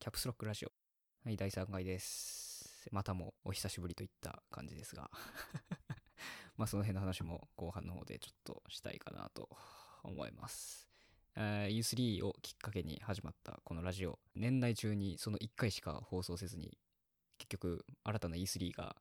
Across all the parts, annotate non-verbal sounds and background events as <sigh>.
キャプスロックラジオ。はい、第3回です。またもお久しぶりといった感じですが。<laughs> まあその辺の話も後半の方でちょっとしたいかなと思います。えー U3 をきっかけに始まったこのラジオ。年内中にその1回しか放送せずに、結局新たな E3 が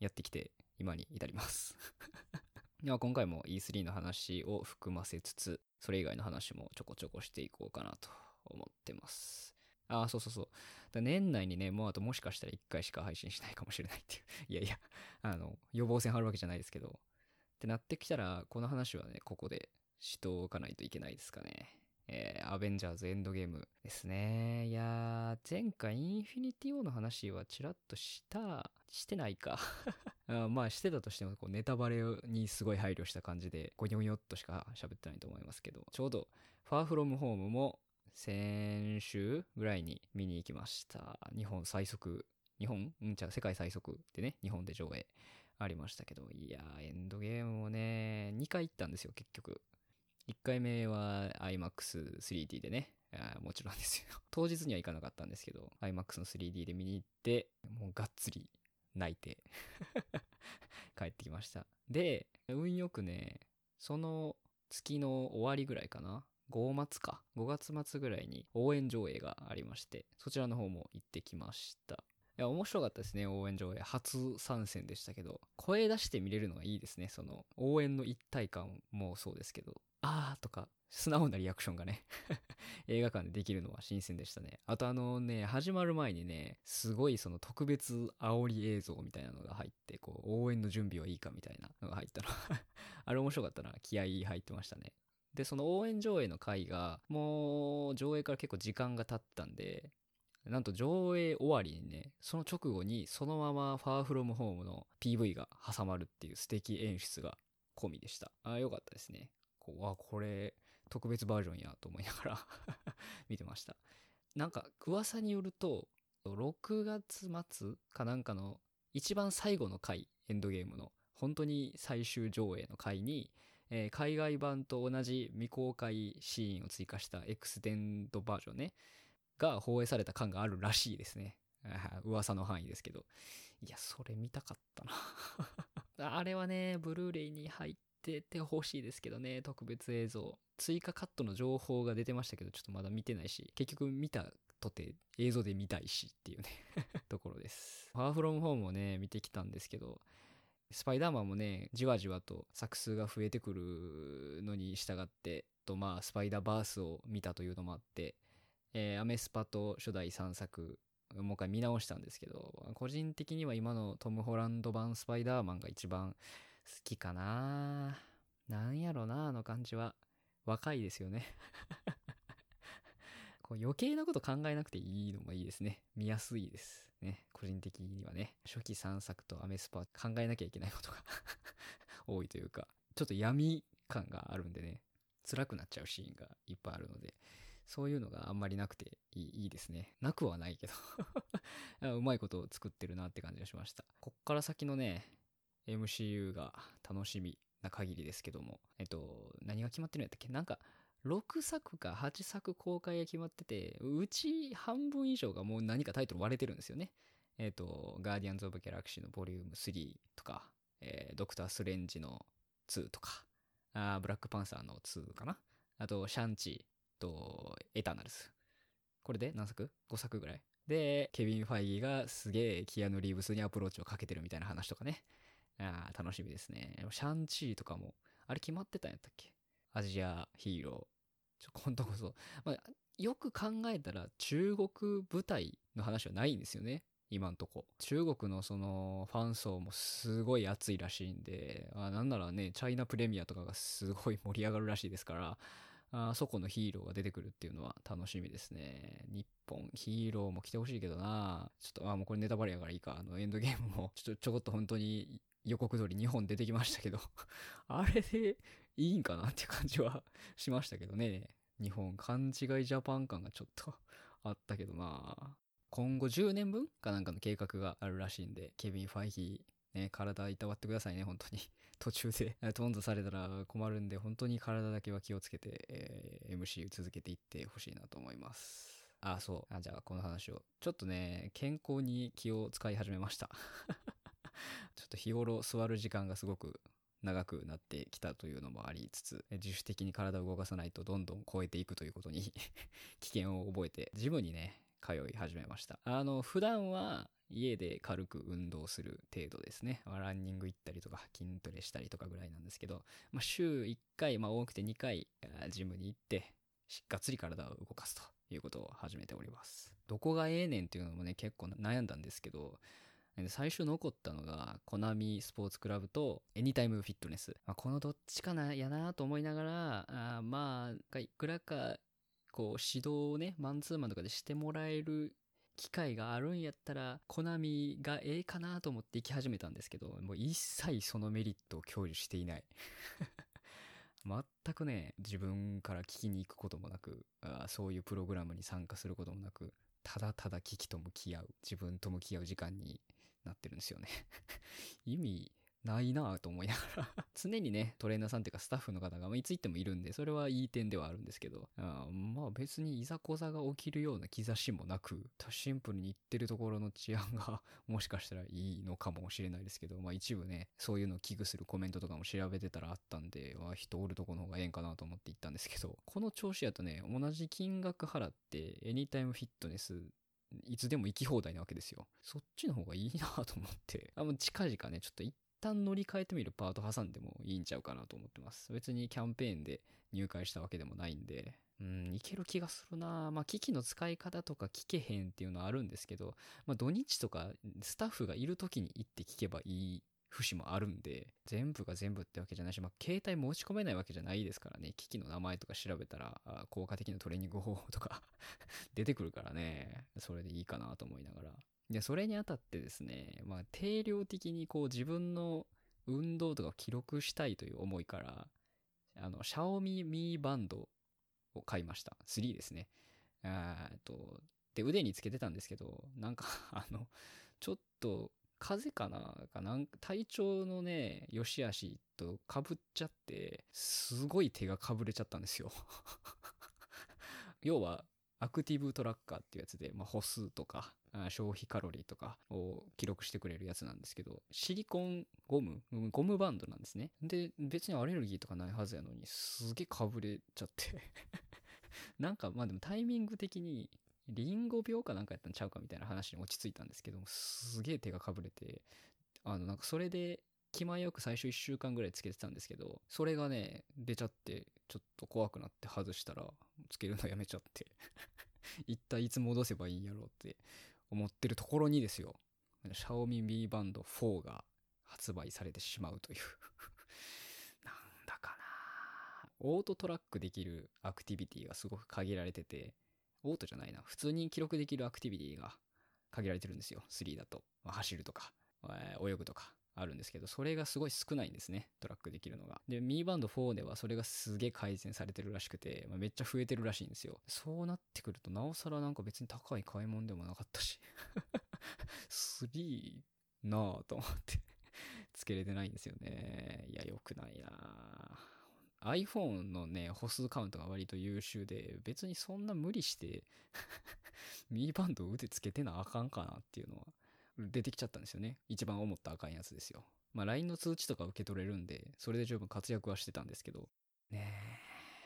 やってきて今に至ります。<laughs> では今回も E3 の話を含ませつつ、それ以外の話もちょこちょこしていこうかなと思ってます。ああ、そうそうそう。だ年内にね、もうあともしかしたら1回しか配信しないかもしれないっていう。<laughs> いやいや、あの、予防線張るわけじゃないですけど。ってなってきたら、この話はね、ここでしとかないといけないですかね。えー、アベンジャーズエンドゲームですね。いやー、前回インフィニティ・ウォーの話はちらっとした、してないか。<laughs> あまあしてたとしてもこうネタバレにすごい配慮した感じでゴニョゴニョっとしか喋ってないと思いますけどちょうど「ファーフロムホームも先週ぐらいに見に行きました。日本最速日本？うんじゃあ世界最速でね日本で上映ありましたけど。いやーエンドゲームもね2回行ったんですよ結局。1回目は iMAX3D でね。もちろんですよ。<laughs> 当日には行かなかったんですけど iMAX の 3D で見に行ってもうがっつり泣いて <laughs> 帰ってきました。で運よくねその月の終わりぐらいかな。5月か。5月末ぐらいに応援上映がありましてそちらの方も行ってきました。いや面白かったですね応援上映。初参戦でしたけど。声出して見れるのがいいですねその応援の一体感もそうですけど。あーとか素直なリアクションがね。<laughs> 映画館でできるのは新鮮でしたね。あとあのね始まる前にねすごいその特別煽り映像みたいなのが入ってこう応援の準備はいいかみたいなのが入ったの。<laughs> あれ面白かったな。気合入ってましたね。でその応援上映の回がもう上映から結構時間が経ったんでなんと上映終わりにねその直後にそのまま「ファーフロムホームの PV が挟まるっていう素敵演出が込みでした。ああよかったですね。こうあこれ特別バージョンやと思いながら <laughs> 見てました。なんか噂によると6月末かなんかの一番最後の回エンドゲームの本当に最終上映の回に、えー海外版と同じ未公開シーンを追加したエクステンドバージョンね。が放映された感があるらしいですね。噂の範囲ですけど。いやそれ見たかったな。<laughs> あれはねブルーレイに入っててほしいですけどね。特別映像。追加カットの情報が出てましたけどちょっとまだ見てないし。結局見たとて映像で見たいしっていうね。<laughs> ところです。ファーフロムホームをね見てきたんですけど。スパイダーマンもねじわじわと作数が増えてくるのに従ってとまあスパイダーバースを見たというのもあって、えーアメスパと初代3作もう一回見直したんですけど個人的には今のトム・ホランド版スパイダーマンが一番好きかな。なんやろなあの感じは。若いですよね。<laughs> こう余計なこと考えなくていいのもいいですね。見やすいです。ね個人的にはね初期3作とアメスパ考えなきゃいけないことが <laughs> 多いというかちょっと闇感があるんでね辛くなっちゃうシーンがいっぱいあるのでそういうのがあんまりなくていいいいですね。なくはないけど <laughs> うまいことを作ってるなって感じがしました。こっから先のね MCU が楽しみな限りですけどもえっと何が決まってるんやったっけ？なんか6作か8作公開が決まっててうち半分以上がもう何かタイトル割れてるんですよね。えっ、とガーディアンズ・オブ・ギャラクシーのボリューム3とか、えードクター・スレンジの2とかあブラックパンサーの2かな。あとシャンチーとエターナルズこれで何作 ?5 作ぐらい。でケビン・ファイギーがすげえキアヌ・リーブスにアプローチをかけてるみたいな話とかね。あー楽しみですね。シャンチーとかもあれ決まってたんやったっけ？アジアヒーロー。ちょ今度こそ、まあ、よく考えたら中国舞台の話はないんですよね。今んとこ。中国のそのファン層もすごい熱いらしいんであなんならねチャイナプレミアとかがすごい盛り上がるらしいですからあそこのヒーローが出てくるっていうのは楽しみですね。日本ヒーローも来てほしいけどな。ちょっとあもうこれネタバレやからいいか。あのエンドゲームもちょちょこっと本当に予告通り2本出てきましたけど。<laughs> あれでいいんかなって感じは <laughs> しましたけどね日本勘違いジャパン感がちょっとあったけどな今後10年分かなんかの計画があるらしいんでケビン・ファイギーね体いたわってくださいね本当に <laughs> 途中でトンズされたら困るんで本当に体だけは気をつけて、えー MC 続けていってほしいなと思いますあ、そう。あ、じゃあこの話を。ちょっとね、健康に気を使い始めました。<laughs> ちょっと日頃座る時間がすごく長くなってきたというのもありつつ、自主的に体を動かさないとどんどん超えていくということに <laughs> 危険を覚えて、ジムにね、通い始めました。あの、普段は家で軽く運動する程度ですね。ランニング行ったりとか筋トレしたりとかぐらいなんですけど、まあ、週1回、まあ多くて2回、ジムに行って、がっつり体を動かすということを始めております。どこがええねんっていうのもね、結構悩んだんですけど、最初残ったのが、コナミスポーツクラブとエニタイムフィットネス。まあ、このどっちかな、やなと思いながら、あまあ、いくらか、こう、指導をね、マンツーマンとかでしてもらえる機会があるんやったら、コナミがええかなと思って行き始めたんですけど、もう一切そのメリットを享受していない。<laughs> 全くね、自分から聞きに行くこともなくあ、そういうプログラムに参加することもなく、ただただ危機と向き合う、自分と向き合う時間になってるんですよね。<laughs> 意味ないなぁと思いながら。<laughs> 常にね、トレーナーさんっていうかスタッフの方が、まあ、いつ行ってもいるんで、それはいい点ではあるんですけど、あまあ別にいざこざが起きるような兆しもなく、シンプルに行ってるところの治安が <laughs> もしかしたらいいのかもしれないですけど、まあ一部ね、そういうのを危惧するコメントとかも調べてたらあったんで、まあ人おるとこの方がええんかなと思って行ったんですけど、この調子やとね、同じ金額払って、エニタイムフィットネスいつでも行き放題なわけですよ。そっちの方がいいなと思って、<laughs> あ、もう近々ね、ちょっと一旦乗り換えてみるパート挟んでもいいんちゃうかなと思ってます。別にキャンペーンで入会したわけでもないんで、うん、いける気がするなまあ、機器の使い方とか聞けへんっていうのはあるんですけど、まあ、土日とかスタッフがいる時に行って聞けばいい節もあるんで、全部が全部ってわけじゃないし、まあ、携帯持ち込めないわけじゃないですからね、機器の名前とか調べたら、効果的なトレーニング方法とか <laughs> 出てくるからね、それでいいかなと思いながら。で、それにあたってですね、まあ、定量的にこう自分の運動とかを記録したいという思いから、あの、シャオミミーバンドを買いました。3ですね。えっと、で、腕につけてたんですけど、なんかあの、ちょっと、風邪かなかなんか体調のね、良し悪しとかぶっちゃって、すごい手がかぶれちゃったんですよ <laughs> 要は、アクティブトラッカーっていうやつで、まあ、歩数とか、消費カロリーとかを記録してくれるやつなんですけど、シリコンゴム、ゴムバンドなんですね。で、別にアレルギーとかないはずやのに、すげえかぶれちゃって <laughs> なんか、まあでもタイミング的に、リンゴ病かなんかやったんちゃうかみたいな話に落ち着いたんですけど、すげえ手がかぶれて、あの、なんかそれで、気前よく最初1週間ぐらいつけてたんですけど、それがね、出ちゃって、ちょっと怖くなって外したら、つけるのやめちゃって <laughs> 一体いつ戻せばいいんやろうって思ってるところにですよ、シャオミ Mi Band 4が発売されてしまうという。<laughs> なんだかな。オートトラックできるアクティビティがすごく限られてて、オートじゃないな、普通に記録できるアクティビティが限られてるんですよ、3だと。まあ、走るとか、えー、泳ぐとか。あるんですけど、それがすごい少ないんですね。トラックできるのが。で、ミーバンド4ではそれがすげえ改善されてるらしくて、まあ、めっちゃ増えてるらしいんですよ。そうなってくると、なおさらなんか別に高い買い物でもなかったし。<laughs> 3なぁと思ってつけれてないんですよね。いや、良くないなぁ iPhone のね、歩数カウントが割と優秀で、別にそんな無理して <laughs> ミーバンド腕つけてなあかんかなっていうのは出てきちゃったんですよね。一番思ったあかんやつですよ。まあ LINE の通知とか受け取れるんで、それで十分活躍はしてたんですけど。ね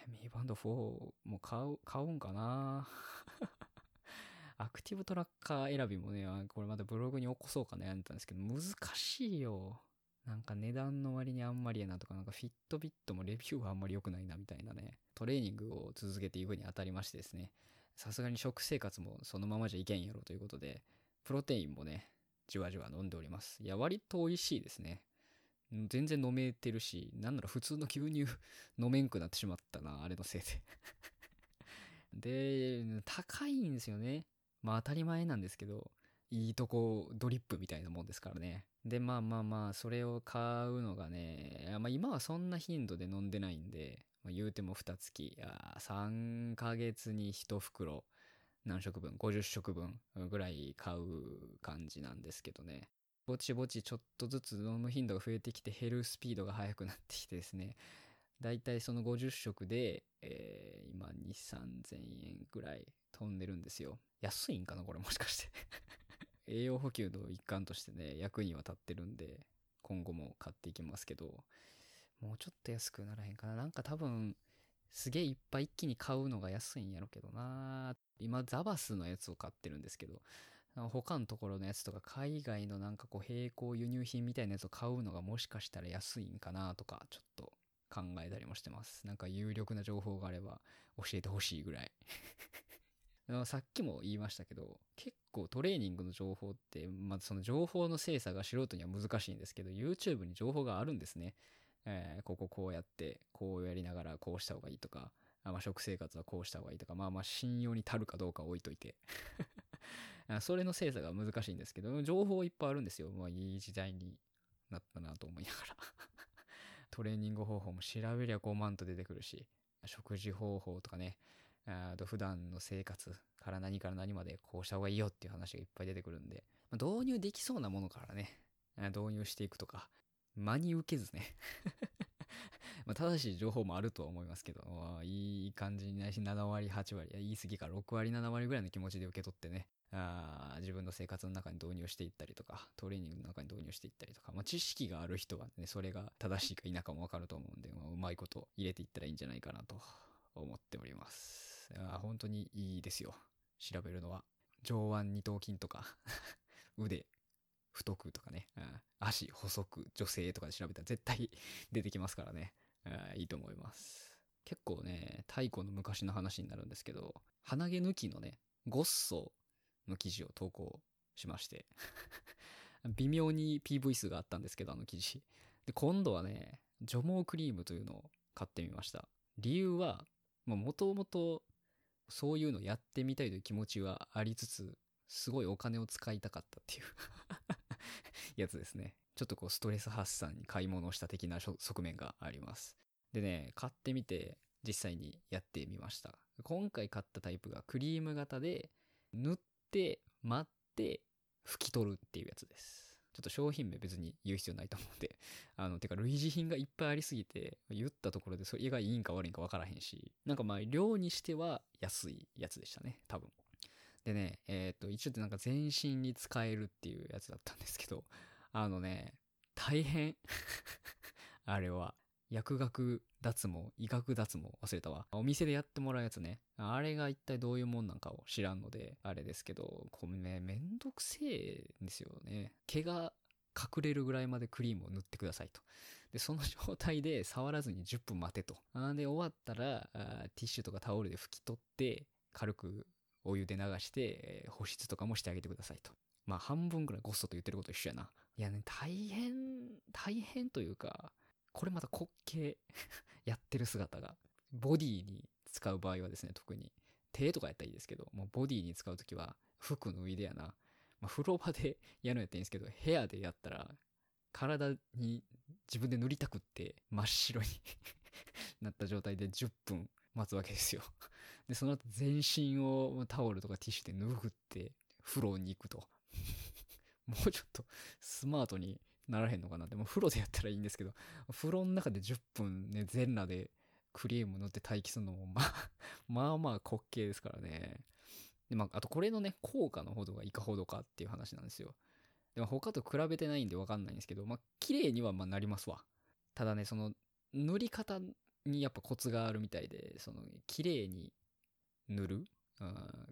え、ミーバンド4も買う、買うんかな？<laughs> アクティブトラッカー選びもね、これまたブログに起こそうか悩んでたんですけど、難しいよ。なんか値段の割にあんまりやなとか、なんかフィットビットもレビューがあんまり良くないなみたいなね、トレーニングを続けていくにあたりましてですね、さすがに食生活もそのままじゃいけんやろということで、プロテインもね、じわじわ飲んでおります。いや、割と美味しいですね。全然飲めてるし、なんなら普通の牛乳 <laughs> 飲めんくなってしまったな、あれのせいで。<laughs> で、高いんですよね。まあ当たり前なんですけど、いいとこドリップみたいなもんですからね。で、まあまあまあ、それを買うのがね、まあ今はそんな頻度で飲んでないんで、まあ、言うても2月、いや3ヶ月に1袋何食分 ?50 食分ぐらい買う感じなんですけどね。ぼちぼちちょっとずつ飲む頻度が増えてきて減るスピードが速くなってきてですね。だいたいその50食で、えー、今2、3000円ぐらい飛んでるんですよ。安いんかなこれもしかして栄養補給の一環としてね、役には立ってるんで、今後も買っていきますけど、もうちょっと安くならへんかな。なんか多分、すげえいっぱい一気に買うのが安いんやろうけどな今、ザバスのやつを買ってるんですけど、他のところのやつとか海外のなんかこう並行輸入品みたいなやつを買うのがもしかしたら安いんかなとかちょっと考えたりもしてます。なんか有力な情報があれば教えてほしいぐらいさっきも言いましたけど、結構トレーニングの情報って、まずその情報の精査が素人には難しいんですけど、YouTube に情報があるんですね。えー、こここうやって、こうやりながらこうした方がいいとか、まあ、食生活はこうした方がいいとか、まあまあ信用に足るかどうか置いといて <laughs> それの精査が難しいんですけど、情報いっぱいあるんですよ。まあいい時代になったなと思いながら <laughs> トレーニング方法も調べりゃ5万と出てくるし、食事方法とかね、あと普段の生活から何から何までこうした方がいいよっていう話がいっぱい出てくるんで、まあ、導入できそうなものからね、導入していくとか、真に受けずね。<laughs> まあ、正しい情報もあるとは思いますけど、いい感じにないし、7割、8割、言い過ぎか。6割、7割ぐらいの気持ちで受け取ってね、あ自分の生活の中に導入していったりとか、トレーニングの中に導入していったりとか、まあ、知識がある人はね、それが正しいか否かもわかると思うんで、まあ、うまいこと入れていったらいいんじゃないかなと思っております。あ本当にいいですよ。調べるのは。上腕二頭筋とか <laughs> 腕、太くとかね、うん足細く女性とかで調べたら絶対出てきますからね、うんいいと思います。結構ね、太古の昔の話になるんですけど、鼻毛抜きのね、ゴッソの記事を投稿しまして <laughs> 微妙に PV 数があったんですけど、あの記事。で、今度はね、除毛クリームというのを買ってみました。理由は、もともとそういうのやってみたいという気持ちはありつつ、すごいお金を使いたかったっていう <laughs> やつですね。ちょっとこうストレス発散に買い物をした的な側面があります。でね、買ってみて実際にやってみました。今回買ったタイプがクリーム型で塗って待って拭き取るっていうやつです。ちょっと商品名別に言う必要ないと思うんで、<laughs> あの、てか類似品がいっぱいありすぎて、言ったところでそれがいいんか悪いんかわからへんし、なんかまあ量にしては安いやつでしたね、多分。でね、えっ、と、一応ってなんか全身に使えるっていうやつだったんですけど、あのね、大変 <laughs> あれは。薬学脱毛、医学脱毛忘れたわ。お店でやってもらうやつね。あれが一体どういうもんなんかを知らんので、あれですけど、これね、めんどくせえんですよね。毛が隠れるぐらいまでクリームを塗ってくださいと。で、その状態で触らずに10分待てと。あで、終わったらあ、ティッシュとかタオルで拭き取って、軽くお湯で流して、保湿とかもしてあげてくださいと。まあ、半分ぐらいゴストと言ってること一緒やな。いやね、大変、大変というか、これまた滑稽 <laughs> やってる姿が。ボディに使う場合はですね、特に。手とかやったらいいですけど、もうボディに使うときは服脱いでやな。まあ、風呂場で <laughs> やるんやったらいいんですけど、部屋でやったら、体に自分で塗りたくって真っ白に <laughs> なった状態で10分待つわけですよで、その後全身をタオルとかティッシュで拭って風呂に行くともうちょっとスマートにならへんのかなって、も風呂でやったらいいんですけど、風呂の中で10分ね、全裸でクリーム塗って待機するのも、まあ、<laughs> まあまあ滑稽ですからね。で、まあ、あとこれのね、効果のほどがいかほどかっていう話なんですよ。でも他と比べてないんでわかんないんですけど、まあ、綺麗にはまあなりますわ。ただね、その、塗り方にやっぱコツがあるみたいで、その、綺麗に塗る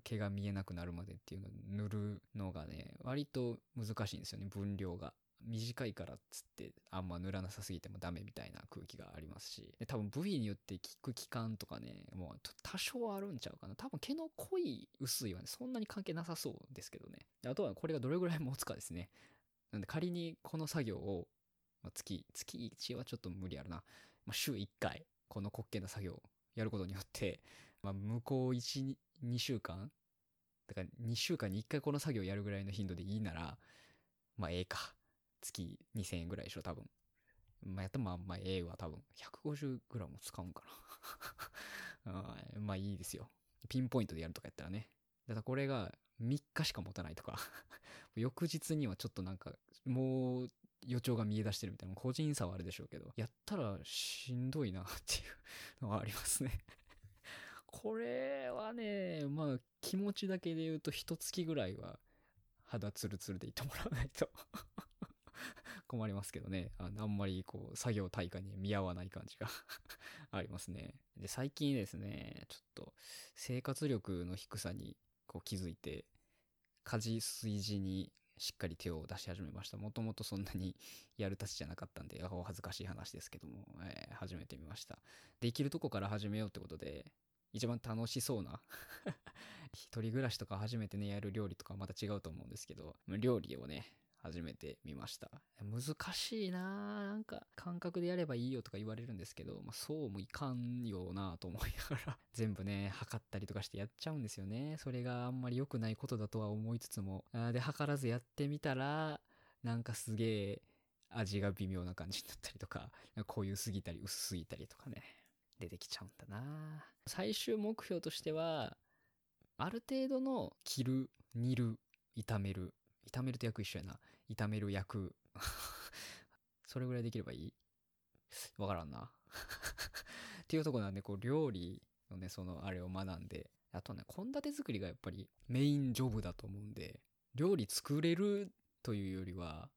毛が見えなくなるまでっていうのを塗るのがね、割と難しいんですよね、分量が。短いからっつってあんま塗らなさすぎてもダメみたいな空気がありますし、多分部位によって効く期間とかね、もう多少あるんちゃうかな。多分毛の濃い薄いはね、そんなに関係なさそうですけどね。あとはこれがどれぐらい持つかですね。なんで仮にこの作業を、まあ、月、月1はちょっと無理あるな。まあ、週1回、この滑稽な作業をやることによって、まあ、向こう1、2週間だから2週間に1回この作業やるぐらいの頻度でいいなら、まあええか。月2000円ぐらいでしょ、多分。まあやったらまあ、まあええわ、多分。150グラム使うんかな <laughs> まあいいですよ。ピンポイントでやるとかやったらね。だからこれが3日しか持たないとか <laughs> 翌日にはちょっとなんか、もう予兆が見え出してるみたいな、個人差はあるでしょうけど、やったらしんどいなっていうのはありますね <laughs> これはね、まあ気持ちだけで言うと一月ぐらいは肌ツルツルでいってもらわないと困りますけどね。ああんまりこう作業対価に見合わない感じが <laughs> ありますね。で、最近ですね、ちょっと生活力の低さにこう気づいて、家事炊事にしっかり手を出し始めました。もともとそんなに <laughs> やるたちじゃなかったんで、お恥ずかしい話ですけども、えー、始めてみました。できるとこから始めようってことで、一番楽しそうな <laughs> 一人暮らしとか初めてね、やる料理とかまた違うと思うんですけど、料理をね、始めてみました。難しいななんか感覚でやればいいよとか言われるんですけど、まあ、そうもいかんよなと思いながら全部ね、測ったりとかしてやっちゃうんですよね。それがあんまり良くないことだとは思いつつも。で、測らずやってみたら、なんかすげえ味が微妙な感じになったりとか、濃ゆすぎたり薄すぎたりとかね、出てきちゃうんだな最終目標としては、ある程度の切る、煮る、炒める、炒めると役一緒やな。炒める役。<laughs> それぐらいできればいい？わからんな。<laughs> っていうとこなんで、こう、料理のね、その、あれを学んで、あとね、献立作りがやっぱりメインジョブだと思うんで、料理作れるというよりは、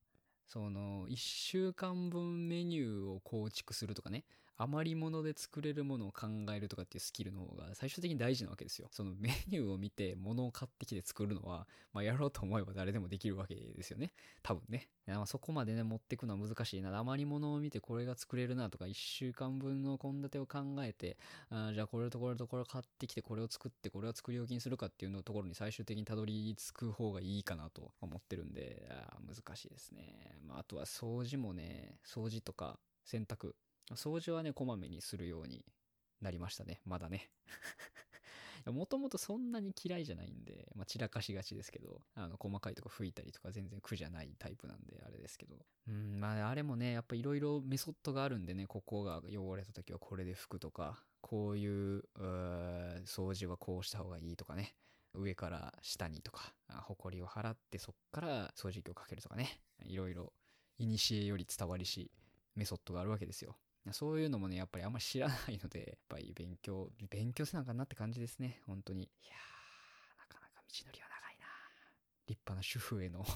その、一週間分メニューを構築するとかね、余り物で作れるものを考えるとかっていうスキルの方が最終的に大事なわけですよ。その <laughs> メニューを見て物を買ってきて作るのは、まあやろうと思えば誰でもできるわけですよね。多分ね。まあ、そこまでね、持っていくのは難しいな。余り物を見てこれが作れるなとか、1週間分の献立を考えて、あじゃあこれとこれとこれ買ってきてこれを作ってこれを作り置きにするかっていうのところに最終的にたどり着く方がいいかなと思ってるんで、あ難しいですね。まああとは掃除もね、掃除とか洗濯掃除はね、こまめにするようになりましたね。まだね。<laughs> もともとそんなに嫌いじゃないんで、まあ、散らかしがちですけど、あの、細かいとこ拭いたりとか全然苦じゃないタイプなんで、あれですけど。うん、まあ、あれもね、やっぱいろいろメソッドがあるんでね、ここが汚れた時はこれで拭くとか、こういう、う掃除はこうした方がいいとかね。上から下にとか、ほこりを払ってそっから掃除機をかけるとかね。いろいろ、古より伝わりし、メソッドがあるわけですよ。そういうのもね、やっぱりあんまり知らないので、やっぱり勉強、勉強せなあかんなって感じですね、本当に。いやー、なかなか道のりは長いな立派な主婦への <laughs> 道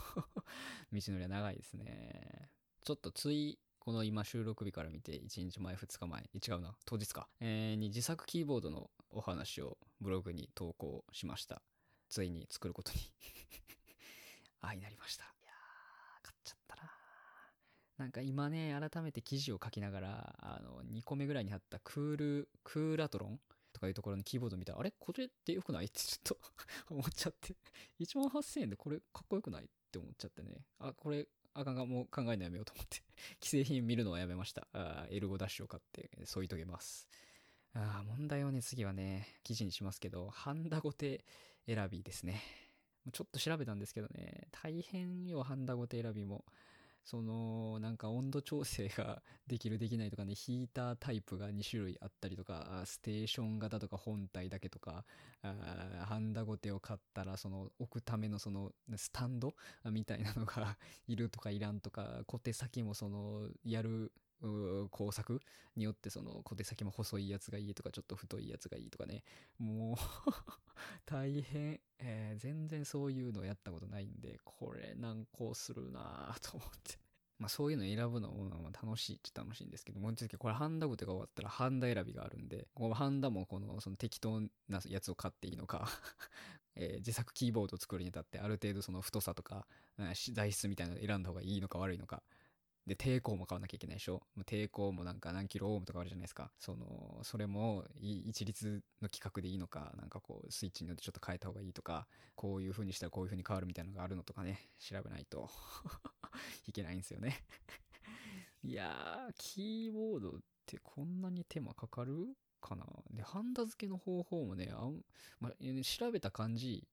のりは長いですね。ちょっとつい、この今収録日から見て1日前2日前、違うな、当日か、えー、に自作キーボードのお話をブログに投稿しました。ついに作ることにあ、<laughs> になりました。なんか今ね、改めて記事を書きながら、あの、2個目ぐらいに貼ったクール、クーラトロンとかいうところのキーボード見たら、あれ？これって良くない？ってちょっと <laughs> 思っちゃって。1万8000円でこれかっこよくない？って思っちゃってね。あ、これ、あかんがもう考えるのやめようと思って <laughs> 既製品見るのはやめました。あエルゴダッシュを買って添い遂げます。あ問題はね、次はね、記事にしますけど、ハンダゴテ選びですね。ちょっと調べたんですけどね、大変よ、ハンダゴテ選びも。そのなんか温度調整が <laughs> できるできないとかねヒータータイプが2種類あったりとかステーション型とか本体だけとかあハンダゴテを買ったらその置くためのそのスタンド？みたいなのが <laughs> いるとかいらんとか小手先もそのやる工作？によってその小手先も細いやつがいいとかちょっと太いやつがいいとかね。もう <laughs> 大変、えー、全然そういうのやったことないんでこれ難航するなと思って。<laughs> まあそういうの選ぶのも楽しいっちゃ楽しいんですけどもう一度これハンダゴテが終わったらハンダ選びがあるんでこのハンダもこのその適当なやつを買っていいのか <laughs> えー、自作キーボードを作るにあたってある程度その太さとか材質みたいなのを選んだ方がいいのか悪いのかで、抵抗も買わなきゃいけないでしょ？抵抗もなんか何キロオームとかあるじゃないですか。その、それも一律の規格でいいのか、なんかこう、スイッチによってちょっと変えた方がいいとか、こういう風にしたらこういう風に変わるみたいなのがあるのとかね、調べないと <laughs> いけないんですよね。いやー、キーボードってこんなに手間かかるかな？で、ハンダ付けの方法もね、あんま、調べた感じ、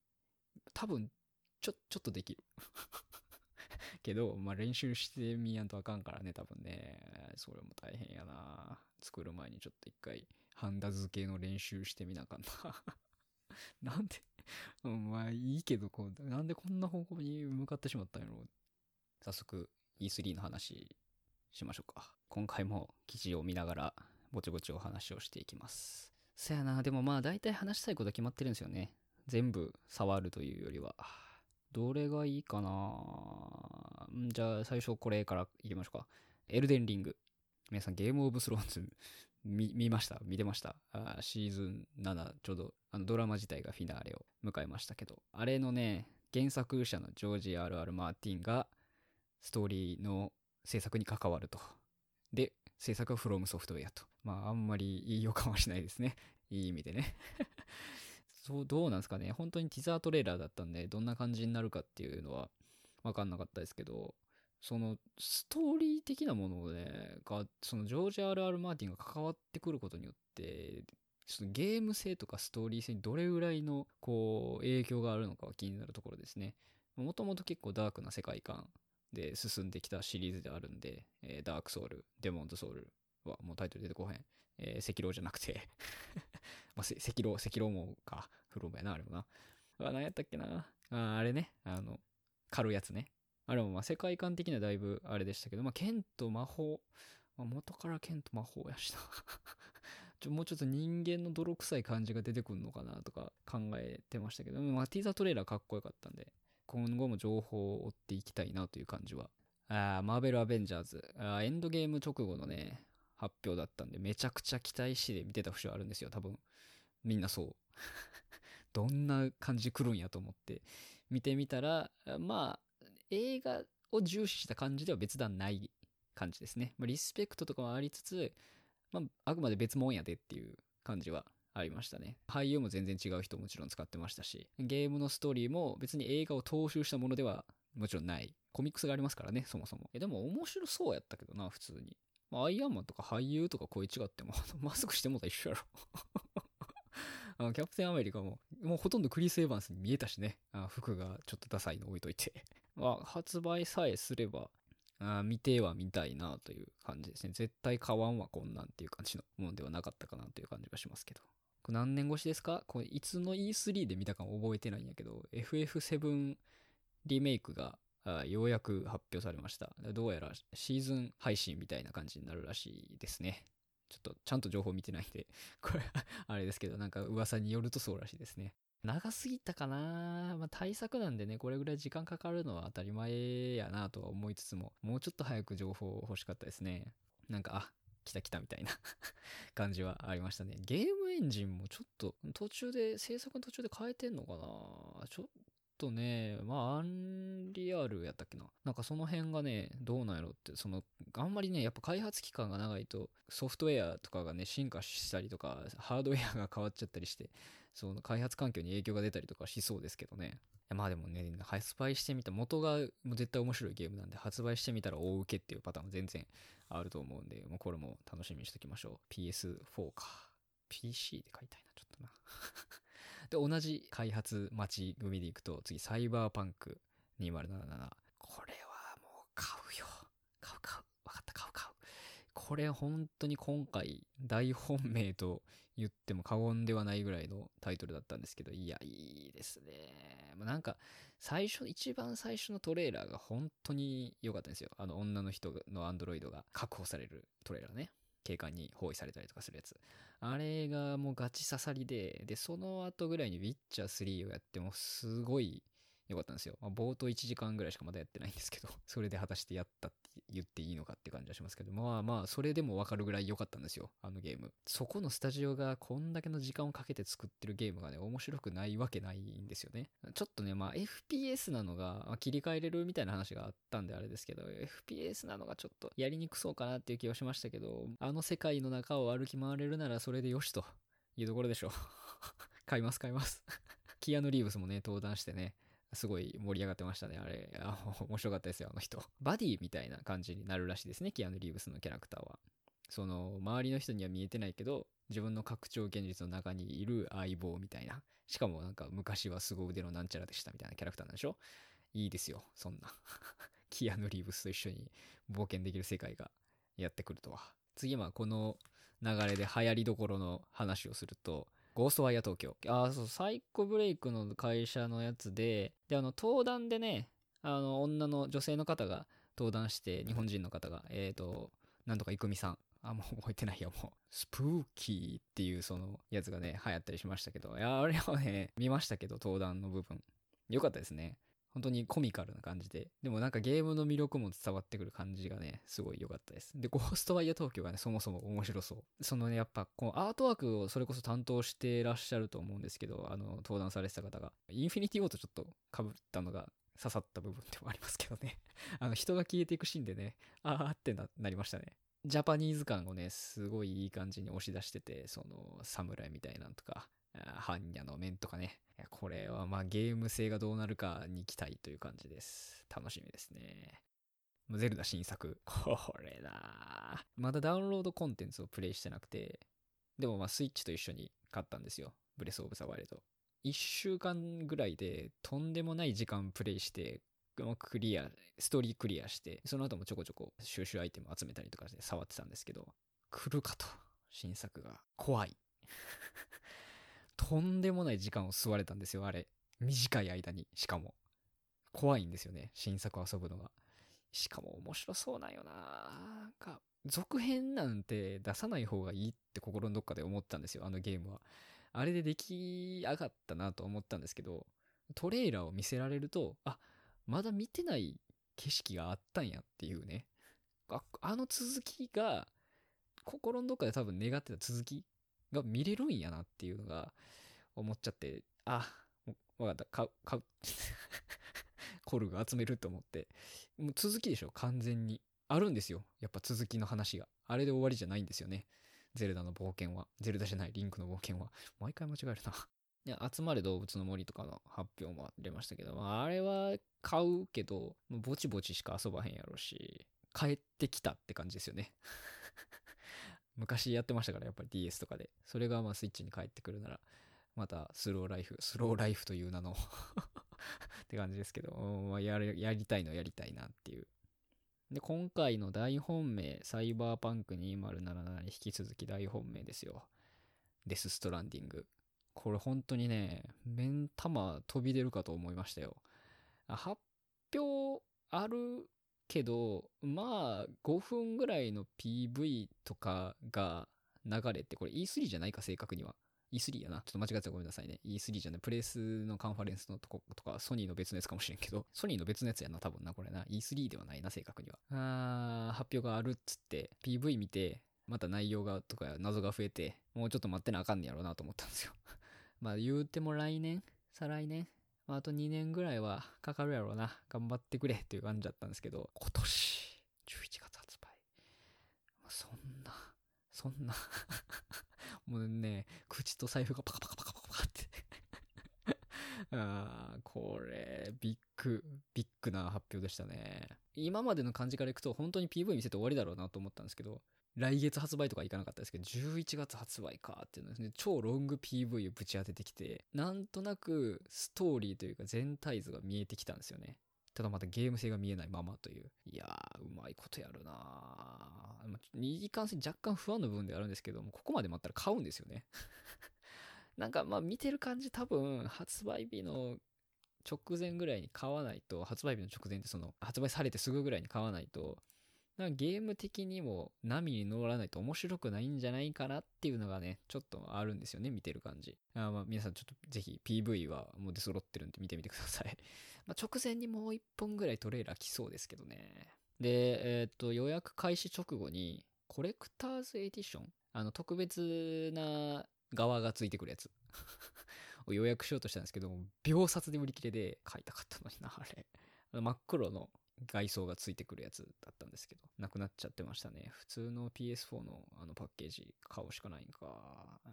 多分、ちょ、ちょっとできる。<laughs> けど、まあ、練習してみやんとあかんからね、多分ね。それも大変やな。作る前にちょっと一回、ハンダ付けの練習してみなあかんな。<laughs> なんでまあいいけどこう、なんでこんな方向に向かってしまったんやろ早速 E3 の話しましょうか。今回も記事を見ながらぼちぼちお話をしていきます。そやな、でもまあ大体話したいことは決まってるんですよね。全部触るというよりは。どれがいいかな？じゃあ最初これからいきましょうか。エルデンリング。皆さんゲームオブスローンズ <laughs> 見見ました？見てました？あシーズン7ちょうどあのドラマ自体がフィナーレを迎えましたけど。あれのね原作者のジョージ・ R.R. マーティンがストーリーの制作に関わると。で制作はフロムソフトウェアと。まああんまりいい予感はしないですね。いい意味でね。そうどうなんですかね。本当にティザートレーラーだったんでどんな感じになるかっていうのは分かんなかったですけどそのストーリー的なものでがそのジョージ・ R.R. マーティンが関わってくることによってそのゲーム性とかストーリー性にどれぐらいのこう影響があるのかは気になるところですね。もともと結構ダークな世界観で進んできたシリーズであるんで、えー、ダークソウルデモンズソウルはもうタイトル出てこへん、えー、赤狼じゃなくて。<laughs> まあ、赤狼赤狼もか。フロムやなあれもな。あ何やったっけな。ああれね。あの狩るやつね。あれもまあ世界観的にはだいぶあれでしたけど、まあ、剣と魔法、まあ、元から剣と魔法やしな。<laughs> ちょもうちょっと人間の泥臭い感じが出てくるのかなとか考えてましたけど、まあ、ティーザートレーラーかっこよかったんで、今後も情報を追っていきたいなという感じは。あーマーベル・アベンジャーズあ、エンドゲーム直後のね、発表だったんで、めちゃくちゃ期待して見てた節はあるんですよ、多分。みんなそう。どんな感じ来るんやと思って見てみたら、まあ、映画を重視した感じでは別段ない感じですね。まあ、リスペクトとかもありつつ、まあ、あくまで別物やでっていう感じはありましたね。俳優も全然違う人もちろん使ってましたし、ゲームのストーリーも別に映画を踏襲したものではもちろんない。コミックスがありますからね、そもそも。えでも面白そうやったけどな、普通に。まあ、アイアンマンとか俳優とか声違ってもマスクしてもたら一緒やろあのキャプテンアメリカも、もうほとんどクリス・エヴァンスに見えたしね。あ服がちょっとダサいの置いといて <laughs> まあ、発売さえすれば、あ見てはみたいなという感じですね。絶対買わんわ、こんなんっていう感じのものではなかったかなという感じがしますけど。これ何年越しですか？これいつの E3 で見たか覚えてないんやけど、FF7 リメイクがようやく発表されました。どうやらシーズン配信みたいな感じになるらしいですね。ちょっとちゃんと情報見てないんで、<laughs> これあれですけど、なんか噂によるとそうらしいですね。長すぎたかなまあ、対策なんでね、これぐらい時間かかるのは当たり前やなとは思いつつも、もうちょっと早く情報欲しかったですね。なんか、あ、来た来たみたいな <laughs> 感じはありましたね。ゲームエンジンもちょっと途中で、制作の途中で変えてんのかなちょとね、まあ、アンリアルやったっけな。なんかその辺がね、どうなんやろって、その、あんまりね、やっぱ開発期間が長いと、ソフトウェアとかがね、進化したりとか、ハードウェアが変わっちゃったりして、その開発環境に影響が出たりとかしそうですけどね。まあでもね、発売してみた、元がもう絶対面白いゲームなんで、発売してみたら大受けっていうパターンも全然あると思うんで、もうこれも楽しみにしときましょう。PS4 か。PC で買いたいな、ちょっとな。で、同じ開発待ち組でいくと、次、サイバーパンク2077。これはもう買うよ。買う買う。わかった、買う買う。これ本当に今回、大本命と言っても過言ではないぐらいのタイトルだったんですけど、いや、いいですね。なんか、最初、一番最初のトレーラーが本当に良かったんですよ。あの、女の人のアンドロイドが確保されるトレーラーね。警官に包囲されたりとかするやつ。あれがもうガチ刺さりで、で、その後ぐらいにウィッチャー3をやってもすごい良かったんですよ。まあ、冒頭1時間ぐらいしかまだやってないんですけど、<laughs> それで果たしてやったって言っていいのかって感じはしますけど、まあまあ、それでもわかるぐらい良かったんですよ、あのゲーム。そこのスタジオがこんだけの時間をかけて作ってるゲームがね、面白くないわけないんですよね。ちょっとね、まあ FPS なのが、まあ、切り替えれるみたいな話があったんであれですけど、FPS なのがちょっとやりにくそうかなっていう気はしましたけど、あの世界の中を歩き回れるならそれでよしというところでしょう。<laughs> 買います買います <laughs> キアヌ・リーブスもね、登壇してね、すごい盛り上がってましたね、あれ。あ <laughs> 面白かったですよ、あの人。バディみたいな感じになるらしいですね、キアヌ・リーブスのキャラクターは。その、周りの人には見えてないけど、自分の拡張現実の中にいる相棒みたいな。しかもなんか昔は凄腕のなんちゃらでしたみたいなキャラクターなんでしょ？いいですよ、そんな。<laughs> キアヌ・リーブスと一緒に冒険できる世界がやってくるとは。次はこの流れで流行りどころの話をすると、ゴーストワイヤー東京。ああ、そう、サイコブレイクの会社のやつで、で、あの、登壇でね、あの、女の女性の方が登壇して日本人の方が、えっ、ー、と、なんとかいくみさん。あ、もう覚えてないよ、もう。スプーキーっていうそのやつがね、流行ったりしましたけど、いや、あれはね、見ましたけど、登壇の部分。よかったですね。本当にコミカルな感じで。でもなんかゲームの魅力も伝わってくる感じがね、すごい良かったです。で、ゴーストバイヤ東京がね、そもそも面白そう。そのね、やっぱこのアートワークをそれこそ担当してらっしゃると思うんですけど、あの、登壇されてた方が、インフィニティウォーとちょっと被ったのが刺さった部分でもありますけどね。<laughs> あの、人が消えていくシーンでね、あーってななりましたね。ジャパニーズ感をね、すごいいい感じに押し出してて、その、侍みたいなんとか、般若の面とかね。これはまあゲーム性がどうなるかに期待という感じです。楽しみですね。ゼルダ新作。これなまだダウンロードコンテンツをプレイしてなくて、でもまあスイッチと一緒に買ったんですよ。ブレスオブザワイルド。1週間ぐらいでとんでもない時間プレイして、クリア、ストーリークリアして、その後もちょこちょこ収集アイテム集めたりとかして触ってたんですけど、来るかと。新作が。怖い。とんでもない時間を吸われたんですよ、あれ。短い間に、しかも。怖いんですよね、新作遊ぶのが。しかも面白そうなんよななんか、続編なんて出さない方がいいって心のどっかで思ったんですよ、あのゲームは。あれで出来上がったなと思ったんですけど、トレーラーを見せられると、あ、まだ見てない景色があったんやっていうね。ああの続きが、心のどっかで多分願ってた続きが見れるんやなっていうのが思っちゃって、あ、わかった、買う、買う。<laughs> コルグ集めると思って。もう続きでしょ、完全に。あるんですよ。やっぱ続きの話が。あれで終わりじゃないんですよね。ゼルダの冒険は。ゼルダじゃない、リンクの冒険は。毎回間違えるな。<laughs> いや、集まる動物の森とかの発表も出ましたけど、まあ、あれは買うけど、ぼちぼちしか遊ばへんやろし、帰ってきたって感じですよね。<laughs> 昔やってましたから、やっぱり DS とかで。それがまあスイッチに帰ってくるなら、またスローライフ、スローライフという名の <laughs> って感じですけど、まあ、ややりたいのやりたいなっていう。で、今回の大本命、サイバーパンク2077に引き続き大本命ですよ。デスストランディング。これ本当にね、目ん玉飛び出るかと思いましたよ。発表あるけど、まあ、5分ぐらいの PV とかが流れて、これ E3 じゃないか、正確には。E3 やな。ちょっと間違ってたごめんなさいね。E3 じゃない。プレスのカンファレンスのとことか、ソニーの別のやつかもしれんけど、ソニーの別のやつやな、多分な、これな。E3 ではないな、正確には。あー、発表があるっつって、PV 見て、また内容がとか謎が増えて、もうちょっと待ってなあかんねやろうなと思ったんですよ。<laughs> まあ言うても来年再来年まあ、あと2年ぐらいはかかるやろうな。頑張ってくれっていう感じだったんですけど、今年、11月発売。そんな、そんな <laughs> もうね、口と財布がパカパカパカパカパカって <laughs> ああ、これ、ビッグ、ビッグな発表でしたね。今までの感じからいくと、本当に PV 見せて終わりだろうなと思ったんですけど、来月発売とかいかなかったですけど、11月発売かっていうのですね、超ロング PV をぶち当ててきて、なんとなくストーリーというか全体図が見えてきたんですよね。ただまたゲーム性が見えないままという。いやー、うまいことやるなー。いかんせん若干不安の部分であるんですけども、ここまで待ったら買うんですよね。<laughs> なんかまあ見てる感じ多分発売日の直前ぐらいに買わないと、発売日の直前ってその発売されてすぐぐらいに買わないと、なんかゲーム的にも波に乗らないと面白くないんじゃないかなっていうのがね、ちょっとあるんですよね、見てる感じ。あまあ皆さんちょっとぜひ PV はもう出揃ってるんで見てみてください。<laughs> まあ直前にもう一本ぐらいトレーラー来そうですけどね。で、えー、っと、予約開始直後に、コレクターズエディション？あの、特別な側がついてくるやつ <laughs> を予約しようとしたんですけど、秒殺で売り切れで買いたかったのにな、あれ。<laughs> 真っ黒の外装がついてくるやつだったんですけど、なくなっちゃってましたね。普通の PS4 のあのパッケージ買うしかないんか。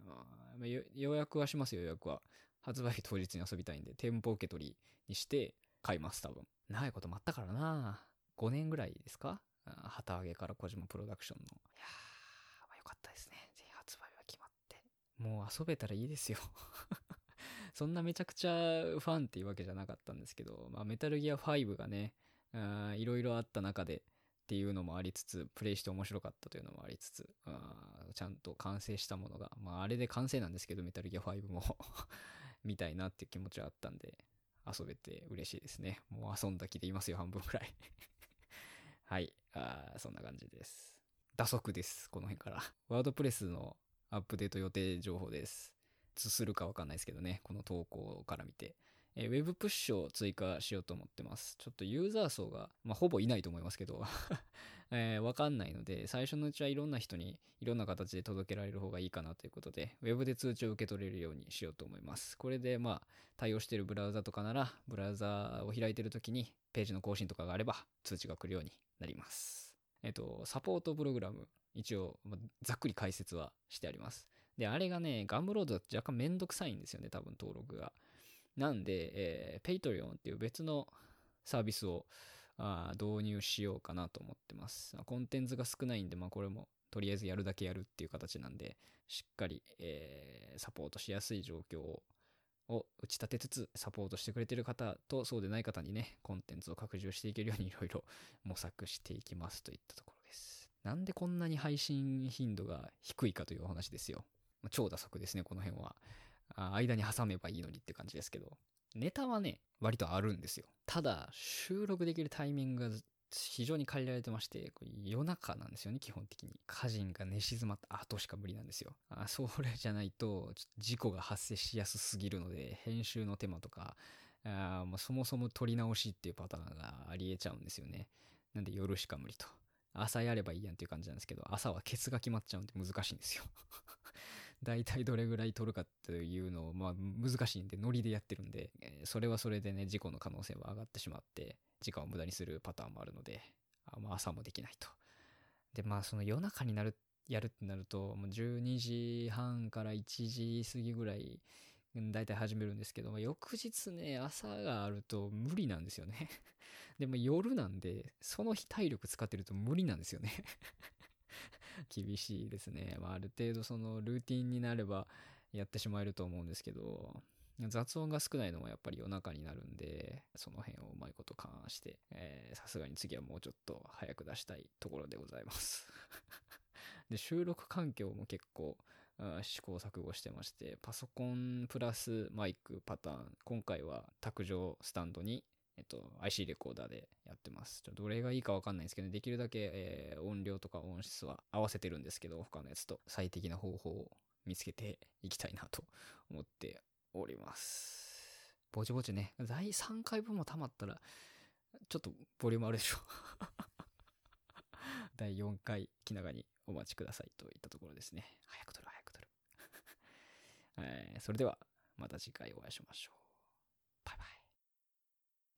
まあ、予約はしますよ、予約は。発売日当日に遊びたいんで、店舗受け取りにして買います、多分。長いこと待ったからな5年ぐらいですか？旗揚げから小島プロダクションの。いやー、まあ、よかったですね。ぜひ発売は決まって。もう遊べたらいいですよ <laughs> そんなめちゃくちゃファンっていうわけじゃなかったんですけど、まあ、メタルギア5がね、いろいろあった中でっていうのもありつつ、プレイして面白かったというのもありつつ、あちゃんと完成したものが、まああれで完成なんですけど、メタルギア5も <laughs> 見たいなっていう気持ちはあったんで、遊べて嬉しいですね。もう遊んだ気でいますよ、半分くらい <laughs> はい。あそんな感じです。打足です。この辺から。ワードプレスのアップデート予定情報です。つするかわかんないですけどね。この投稿から見て。えーウェブプッシュを追加しようと思ってます。ちょっとユーザー層が、まあ、ほぼいないと思いますけど、<laughs> えーわかんないので、最初のうちはいろんな人にいろんな形で届けられる方がいいかなということで、ウェブで通知を受け取れるようにしようと思います。これで、まあ、対応しているブラウザとかなら、ブラウザを開いてるときに、ページの更新とかがあれば、通知が来るようになります。えっと、サポートプログラム、一応、ざっくり解説はしてあります。で、あれがね、ガンブロードだと若干めんどくさいんですよね、多分登録が。なんで、えー、Patreon っていう別のサービスをあ導入しようかなと思ってます。コンテンツが少ないんで、まあこれもとりあえずやるだけやるっていう形なんで、しっかり、えーサポートしやすい状況をを打ち立てつつ、サポートしてくれてる方とそうでない方にね、コンテンツを拡充していけるようにいろいろ <laughs> 模索していきますといったところです。なんでこんなに配信頻度が低いかというお話ですよ。超打足ですね、この辺は。間に挟めばいいのにって感じですけど。ネタはね、割とあるんですよ。ただ、収録できるタイミングが非常に限られてまして、夜中なんですよね、基本的に。家人が寝静まった後しか無理なんですよ。あそれじゃないと、事故が発生しやすすぎるので、編集の手間とか、あもうそもそも撮り直しっていうパターンがありえちゃうんですよね。なんで夜しか無理と。朝やればいいやんっていう感じなんですけど、朝はケツが決まっちゃうんで難しいんですよ。大体どれぐらい取るかっていうのを、まあ難しいんで、ノリでやってるんで、それはそれでね、事故の可能性は上がってしまって、時間を無駄にするパターンもあるので、まあ朝もできないと。で、まあその夜中になる、やるってなると、もう12時半から1時過ぎぐらい、大体始めるんですけど、翌日ね、朝があると無理なんですよね。<laughs> でも夜なんで、その日体力使ってると無理なんですよね。<laughs> 厳しいですね。まあ、ある程度そのルーティンになればやってしまえると思うんですけど、雑音が少ないのはやっぱり夜中になるんで、その辺をうまいこと勘案して、さすがに次はもうちょっと早く出したいところでございます。<laughs> で、収録環境も結構、試行錯誤してまして、パソコンプラスマイクパターン、今回は卓上スタンドにえっと、IC レコーダーでやってます。ちょっとどれがいいかわかんないんですけど、できるだけ、えー音量とか音質は合わせてるんですけど、他のやつと最適な方法を見つけていきたいなと思っております。ぼちぼちね、第3回分も溜まったら、ちょっとボリュームあるでしょ。<laughs> 第4回、気長にお待ちくださいといったところですね。早く撮る、早く撮る。え <laughs> ーそれでは、また次回お会いしましょう。バイバイ